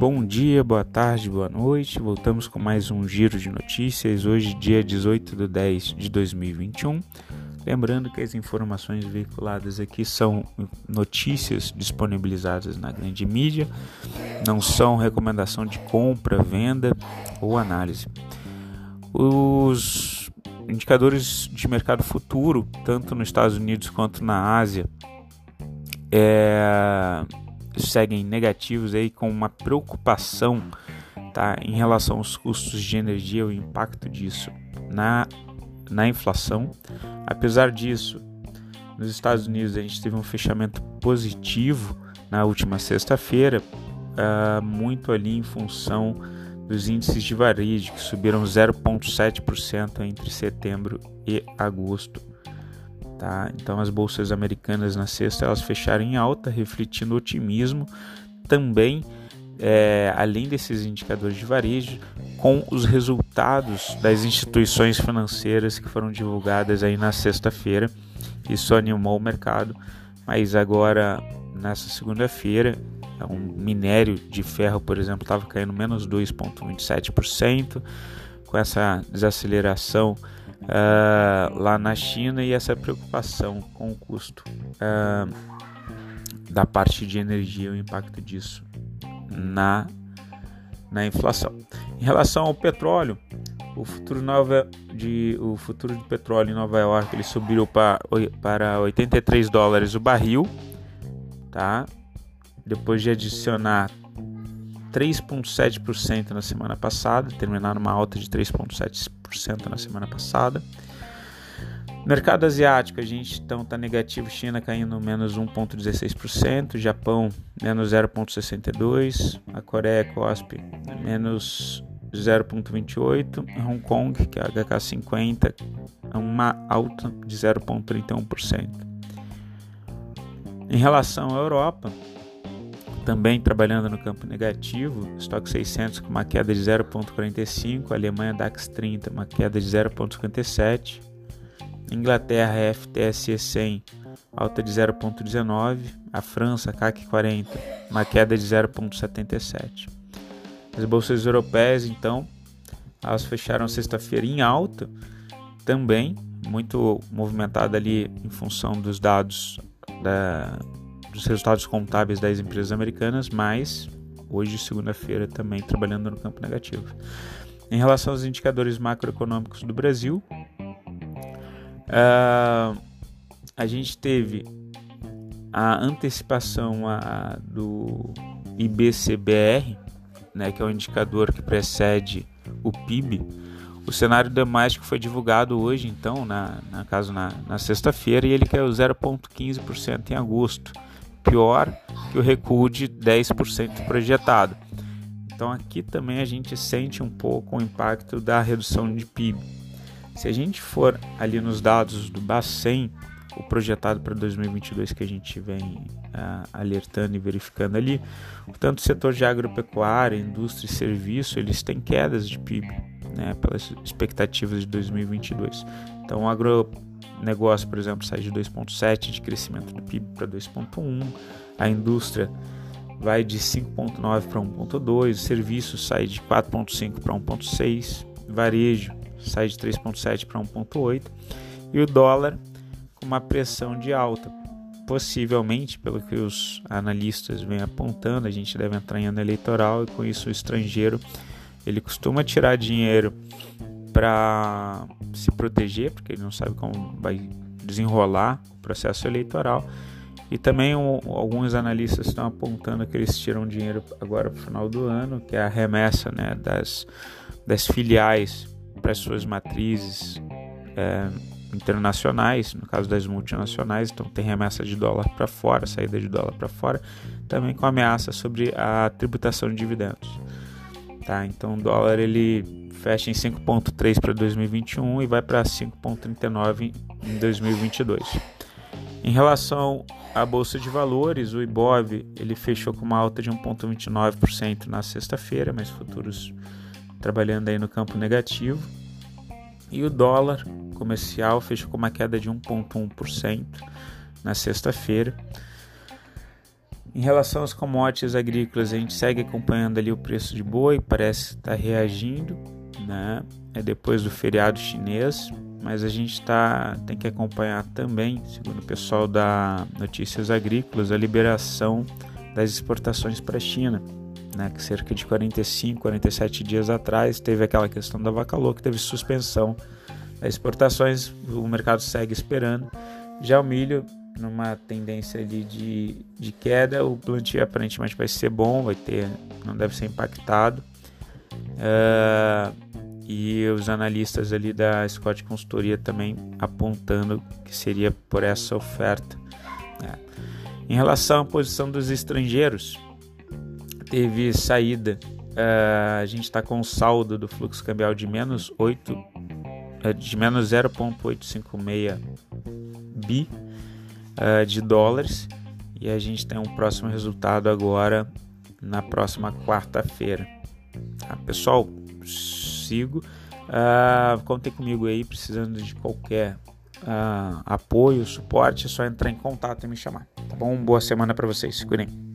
Bom dia, boa tarde, boa noite. Voltamos com mais um giro de notícias. Hoje, dia 18 de 10 de 2021. Lembrando que as informações veiculadas aqui são notícias disponibilizadas na grande mídia, não são recomendação de compra, venda ou análise. Os indicadores de mercado futuro, tanto nos Estados Unidos quanto na Ásia, é, seguem negativos aí com uma preocupação tá, em relação aos custos de energia, o impacto disso na, na inflação. Apesar disso, nos Estados Unidos a gente teve um fechamento positivo na última sexta-feira, uh, muito ali em função dos índices de varejo que subiram 0,7% entre setembro e agosto. Tá? Então as bolsas americanas na sexta elas fecharam em alta, refletindo otimismo também, é, além desses indicadores de varejo, com os resultados das instituições financeiras que foram divulgadas aí na sexta-feira. Isso animou o mercado, mas agora nessa segunda-feira o minério de ferro, por exemplo, estava caindo menos 2,27%. Com essa desaceleração uh, lá na China e essa preocupação com o custo uh, da parte de energia, o impacto disso na, na inflação. Em relação ao petróleo, o futuro, nova de, o futuro de petróleo em Nova York ele subiu para, para 83 dólares o barril, tá? Depois de adicionar 3,7% na semana passada, terminar numa alta de 3,7% na semana passada. Mercado asiático, a gente então está negativo, China caindo menos 1,16%, Japão menos 0,62%, a Coreia COSP menos 0,28%, Hong Kong, que é a HK50, uma alta de 0,31%. Em relação à Europa, também trabalhando no campo negativo, estoque 600 com uma queda de 0,45, Alemanha DAX 30 uma queda de 0,57, Inglaterra FTSE 100 alta de 0,19, a França CAC 40 uma queda de 0,77. As bolsas europeias então elas fecharam sexta-feira em alta, também muito movimentada ali em função dos dados da dos resultados contábeis das empresas americanas, mas hoje, segunda-feira, também trabalhando no campo negativo. Em relação aos indicadores macroeconômicos do Brasil, uh, a gente teve a antecipação a, do IBCBR, né, que é o indicador que precede o PIB. O cenário doméstico foi divulgado hoje, então, na, na caso na, na sexta-feira, e ele caiu 0,15% em agosto pior que o recuo de 10% projetado. Então aqui também a gente sente um pouco o impacto da redução de PIB. Se a gente for ali nos dados do Bacen, o projetado para 2022 que a gente vem uh, alertando e verificando ali, tanto o setor de agropecuária, indústria e serviço, eles têm quedas de PIB, né, pelas expectativas de 2022. Então o agro negócio, por exemplo, sai de 2,7 de crescimento do PIB para 2,1, a indústria vai de 5,9 para 1,2, o serviço sai de 4,5 para 1,6, varejo sai de 3,7 para 1,8 e o dólar com uma pressão de alta. Possivelmente, pelo que os analistas vêm apontando, a gente deve entrar em ano eleitoral e com isso o estrangeiro ele costuma tirar dinheiro para se proteger, porque ele não sabe como vai desenrolar o processo eleitoral. E também alguns analistas estão apontando que eles tiram dinheiro agora para o final do ano, que é a remessa né, das, das filiais para suas matrizes é, internacionais, no caso das multinacionais, então tem remessa de dólar para fora, saída de dólar para fora, também com ameaça sobre a tributação de dividendos. Tá? Então o dólar ele fecha em 5,3 para 2021 e vai para 5,39 em 2022. Em relação à bolsa de valores, o IBOV ele fechou com uma alta de 1,29% na sexta-feira, mas futuros trabalhando aí no campo negativo. E o dólar comercial fechou com uma queda de 1,1% na sexta-feira. Em relação aos commodities agrícolas, a gente segue acompanhando ali o preço de boi, parece estar tá reagindo, né? É depois do feriado chinês, mas a gente tá, tem que acompanhar também, segundo o pessoal da Notícias Agrícolas, a liberação das exportações para a China. Né, que cerca de 45, 47 dias atrás teve aquela questão da vaca louca, teve suspensão das exportações, o mercado segue esperando. Já o milho numa tendência ali de, de queda, o plantio aparentemente vai ser bom, vai ter, não deve ser impactado. Uh, e os analistas ali da Scott Consultoria também apontando que seria por essa oferta. É. Em relação à posição dos estrangeiros, teve saída. Uh, a gente está com saldo do fluxo cambial de menos 8, uh, de menos 0,856 bi uh, de dólares e a gente tem um próximo resultado agora na próxima quarta-feira. Tá, pessoal, sigo. Uh, contem comigo aí, precisando de qualquer uh, apoio, suporte, é só entrar em contato e me chamar. Tá bom? Boa semana para vocês. Se cuidem.